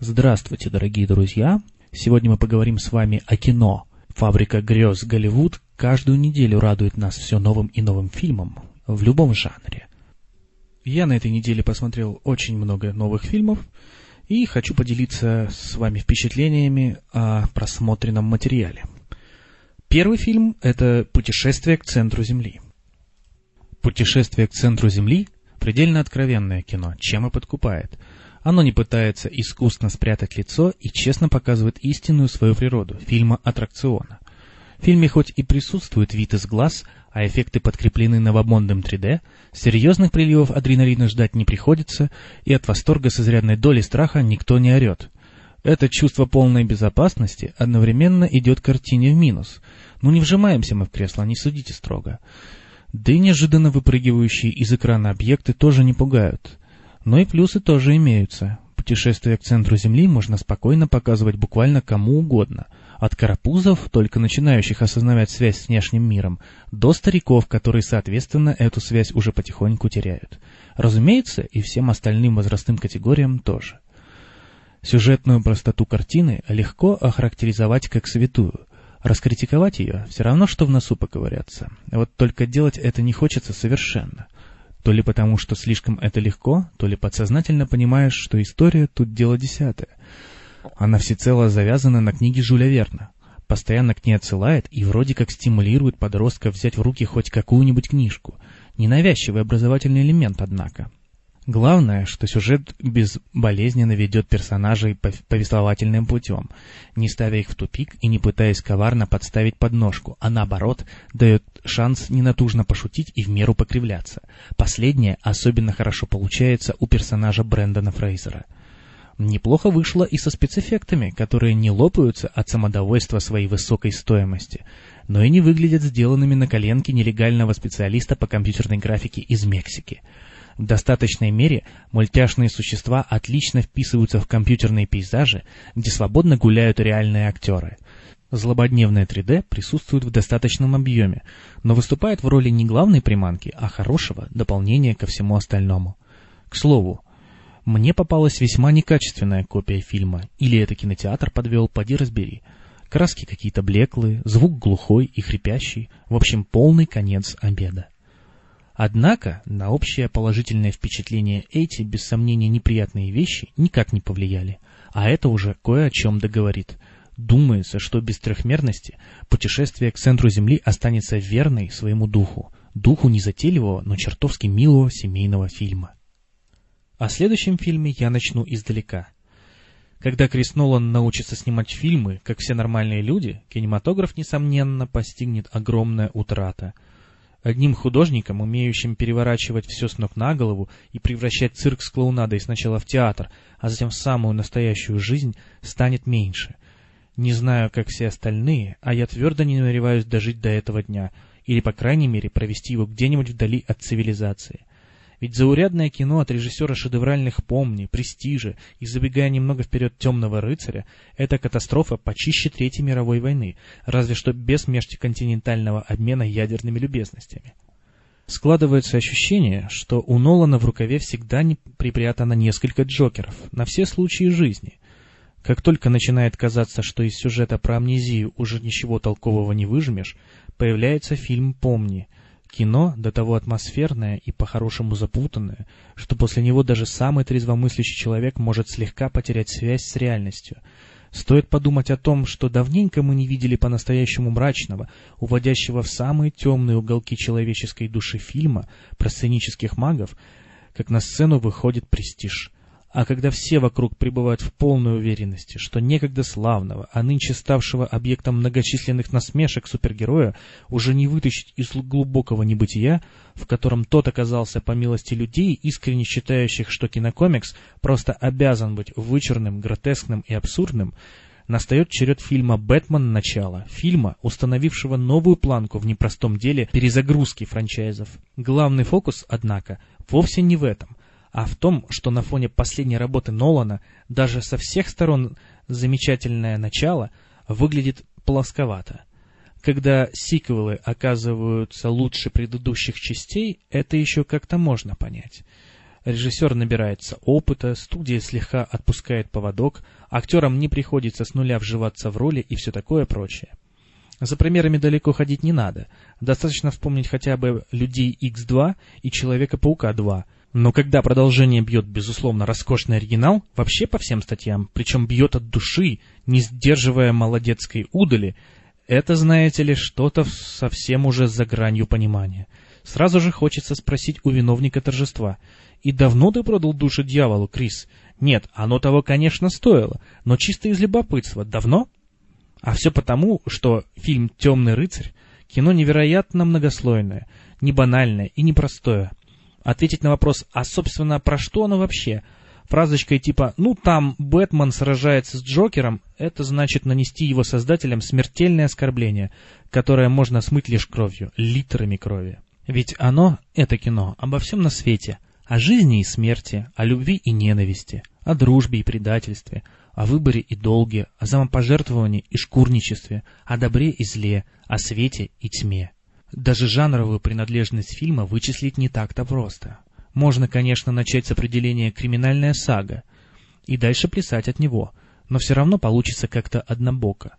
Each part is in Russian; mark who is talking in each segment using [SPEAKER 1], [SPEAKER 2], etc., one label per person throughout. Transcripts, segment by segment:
[SPEAKER 1] Здравствуйте, дорогие друзья! Сегодня мы поговорим с вами о кино. Фабрика грез Голливуд каждую неделю радует нас все новым и новым фильмом в любом жанре. Я на этой неделе посмотрел очень много новых фильмов и хочу поделиться с вами впечатлениями о просмотренном материале. Первый фильм – это «Путешествие к центру Земли». «Путешествие к центру Земли» – предельно откровенное кино, чем и подкупает – оно не пытается искусно спрятать лицо и честно показывает истинную свою природу фильма аттракциона. В фильме хоть и присутствует вид из глаз, а эффекты подкреплены новомодным 3D, серьезных приливов адреналина ждать не приходится, и от восторга с изрядной долей страха никто не орет. Это чувство полной безопасности одновременно идет картине в минус. Ну не вжимаемся мы в кресло, не судите строго. Да и неожиданно выпрыгивающие из экрана объекты тоже не пугают. Но и плюсы тоже имеются. Путешествие к центру Земли можно спокойно показывать буквально кому угодно. От карапузов, только начинающих осознавать связь с внешним миром, до стариков, которые, соответственно, эту связь уже потихоньку теряют. Разумеется, и всем остальным возрастным категориям тоже. Сюжетную простоту картины легко охарактеризовать как святую. Раскритиковать ее все равно, что в носу поковыряться. Вот только делать это не хочется совершенно. То ли потому, что слишком это легко, то ли подсознательно понимаешь, что история тут дело десятое. Она всецело завязана на книге Жюля Верна. Постоянно к ней отсылает и вроде как стимулирует подростка взять в руки хоть какую-нибудь книжку. Ненавязчивый образовательный элемент, однако. Главное, что сюжет безболезненно ведет персонажей повествовательным путем, не ставя их в тупик и не пытаясь коварно подставить подножку, а наоборот, дает шанс ненатужно пошутить и в меру покривляться. Последнее особенно хорошо получается у персонажа Брэндона Фрейзера. Неплохо вышло и со спецэффектами, которые не лопаются от самодовольства своей высокой стоимости, но и не выглядят сделанными на коленке нелегального специалиста по компьютерной графике из Мексики – в достаточной мере мультяшные существа отлично вписываются в компьютерные пейзажи, где свободно гуляют реальные актеры. Злободневное 3D присутствует в достаточном объеме, но выступает в роли не главной приманки, а хорошего дополнения ко всему остальному. К слову, мне попалась весьма некачественная копия фильма, или это кинотеатр подвел, поди разбери. Краски какие-то блеклые, звук глухой и хрипящий, в общем, полный конец обеда. Однако на общее положительное впечатление эти, без сомнения, неприятные вещи никак не повлияли, а это уже кое о чем договорит. Думается, что без трехмерности путешествие к центру Земли останется верной своему духу, духу незатейливого, но чертовски милого семейного фильма. О следующем фильме я начну издалека. Когда Крис Нолан научится снимать фильмы, как все нормальные люди, кинематограф, несомненно, постигнет огромная утрата – Одним художником, умеющим переворачивать все с ног на голову и превращать цирк с клоунадой сначала в театр, а затем в самую настоящую жизнь, станет меньше. Не знаю, как все остальные, а я твердо не намереваюсь дожить до этого дня, или, по крайней мере, провести его где-нибудь вдали от цивилизации. Ведь заурядное кино от режиссера шедевральных «Помни», «Престижа» и, забегая немного вперед «Темного рыцаря», это катастрофа почище Третьей мировой войны, разве что без межконтинентального обмена ядерными любезностями. Складывается ощущение, что у Нолана в рукаве всегда припрятано несколько Джокеров на все случаи жизни. Как только начинает казаться, что из сюжета про амнезию уже ничего толкового не выжмешь, появляется фильм «Помни», Кино до того атмосферное и по-хорошему запутанное, что после него даже самый трезвомыслящий человек может слегка потерять связь с реальностью. Стоит подумать о том, что давненько мы не видели по-настоящему мрачного, уводящего в самые темные уголки человеческой души фильма про сценических магов, как на сцену выходит престиж. А когда все вокруг пребывают в полной уверенности, что некогда славного, а нынче ставшего объектом многочисленных насмешек супергероя уже не вытащить из глубокого небытия, в котором тот оказался по милости людей, искренне считающих, что кинокомикс просто обязан быть вычурным, гротескным и абсурдным, настает черед фильма «Бэтмен. Начало», фильма, установившего новую планку в непростом деле перезагрузки франчайзов. Главный фокус, однако, вовсе не в этом а в том, что на фоне последней работы Нолана даже со всех сторон замечательное начало выглядит плосковато. Когда сиквелы оказываются лучше предыдущих частей, это еще как-то можно понять. Режиссер набирается опыта, студия слегка отпускает поводок, актерам не приходится с нуля вживаться в роли и все такое прочее. За примерами далеко ходить не надо. Достаточно вспомнить хотя бы «Людей X2» и «Человека-паука 2». Но когда продолжение бьет, безусловно, роскошный оригинал, вообще по всем статьям, причем бьет от души, не сдерживая молодецкой удали, это, знаете ли, что-то совсем уже за гранью понимания. Сразу же хочется спросить у виновника торжества. «И давно ты продал душу дьяволу, Крис?» «Нет, оно того, конечно, стоило, но чисто из любопытства. Давно?» А все потому, что фильм «Темный рыцарь» — кино невероятно многослойное, не банальное и непростое. Ответить на вопрос «А, собственно, про что оно вообще?» фразочкой типа «Ну, там Бэтмен сражается с Джокером» — это значит нанести его создателям смертельное оскорбление, которое можно смыть лишь кровью, литрами крови. Ведь оно, это кино, обо всем на свете, о жизни и смерти, о любви и ненависти, о дружбе и предательстве, о выборе и долге, о самопожертвовании и шкурничестве, о добре и зле, о свете и тьме. Даже жанровую принадлежность фильма вычислить не так-то просто. Можно, конечно, начать с определения «криминальная сага» и дальше плясать от него, но все равно получится как-то однобоко.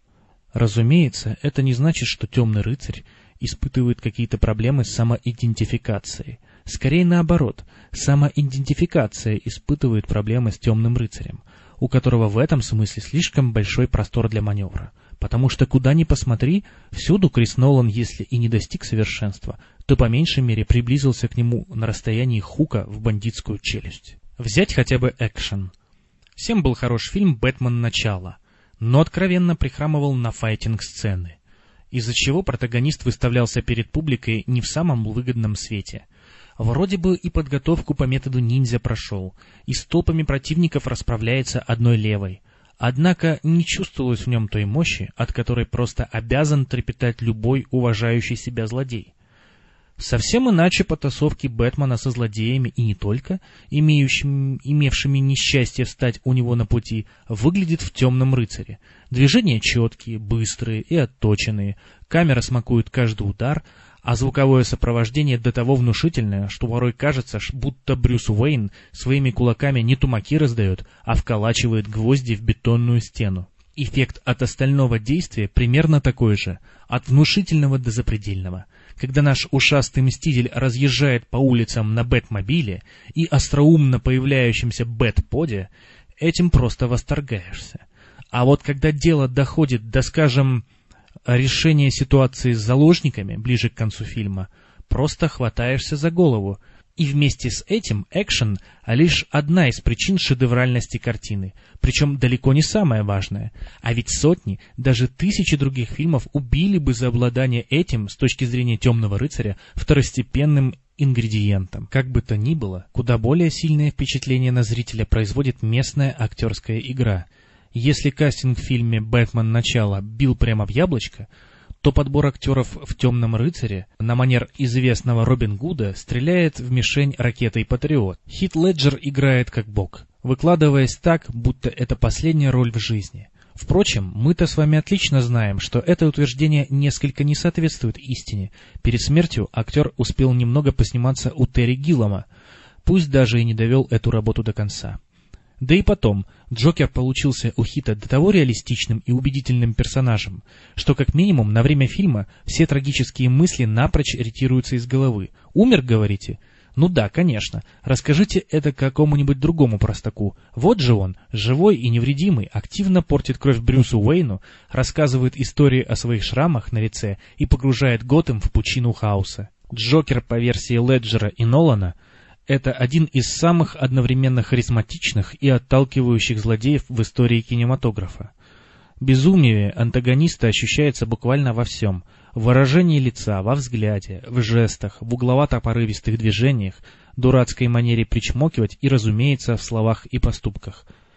[SPEAKER 1] Разумеется, это не значит, что «Темный рыцарь» испытывает какие-то проблемы с самоидентификацией. Скорее наоборот, самоидентификация испытывает проблемы с «Темным рыцарем», у которого в этом смысле слишком большой простор для маневра. Потому что куда ни посмотри, всюду Крис Нолан, если и не достиг совершенства, то по меньшей мере приблизился к нему на расстоянии хука в бандитскую челюсть. Взять хотя бы экшен. Всем был хорош фильм «Бэтмен. Начало», но откровенно прихрамывал на файтинг-сцены, из-за чего протагонист выставлялся перед публикой не в самом выгодном свете – Вроде бы и подготовку по методу ниндзя прошел, и с толпами противников расправляется одной левой. Однако не чувствовалось в нем той мощи, от которой просто обязан трепетать любой уважающий себя злодей. Совсем иначе потасовки Бэтмена со злодеями и не только, имеющими, имевшими несчастье встать у него на пути, выглядит в «Темном рыцаре». Движения четкие, быстрые и отточенные, камера смакует каждый удар — а звуковое сопровождение до того внушительное, что порой кажется, будто Брюс Уэйн своими кулаками не тумаки раздает, а вколачивает гвозди в бетонную стену. Эффект от остального действия примерно такой же, от внушительного до запредельного. Когда наш ушастый мститель разъезжает по улицам на Бэтмобиле и остроумно появляющемся Бэтподе, этим просто восторгаешься. А вот когда дело доходит до, скажем, решение ситуации с заложниками ближе к концу фильма, просто хватаешься за голову. И вместе с этим экшен — лишь одна из причин шедевральности картины, причем далеко не самая важная. А ведь сотни, даже тысячи других фильмов убили бы за обладание этим, с точки зрения «Темного рыцаря», второстепенным ингредиентом. Как бы то ни было, куда более сильное впечатление на зрителя производит местная актерская игра — если кастинг в фильме «Бэтмен. Начало» бил прямо в яблочко, то подбор актеров в «Темном рыцаре» на манер известного Робин Гуда стреляет в мишень ракетой «Патриот». Хит Леджер играет как бог, выкладываясь так, будто это последняя роль в жизни. Впрочем, мы-то с вами отлично знаем, что это утверждение несколько не соответствует истине. Перед смертью актер успел немного посниматься у Терри Гиллама, пусть даже и не довел эту работу до конца. Да и потом, Джокер получился у Хита до того реалистичным и убедительным персонажем, что как минимум на время фильма все трагические мысли напрочь ретируются из головы. «Умер, говорите?» Ну да, конечно. Расскажите это какому-нибудь другому простаку. Вот же он, живой и невредимый, активно портит кровь Брюсу Уэйну, рассказывает истории о своих шрамах на лице и погружает Готэм в пучину хаоса. Джокер по версии Леджера и Нолана – это один из самых одновременно харизматичных и отталкивающих злодеев в истории кинематографа. Безумие антагониста ощущается буквально во всем. В выражении лица, во взгляде, в жестах, в угловато-порывистых движениях, дурацкой манере причмокивать и, разумеется, в словах и поступках –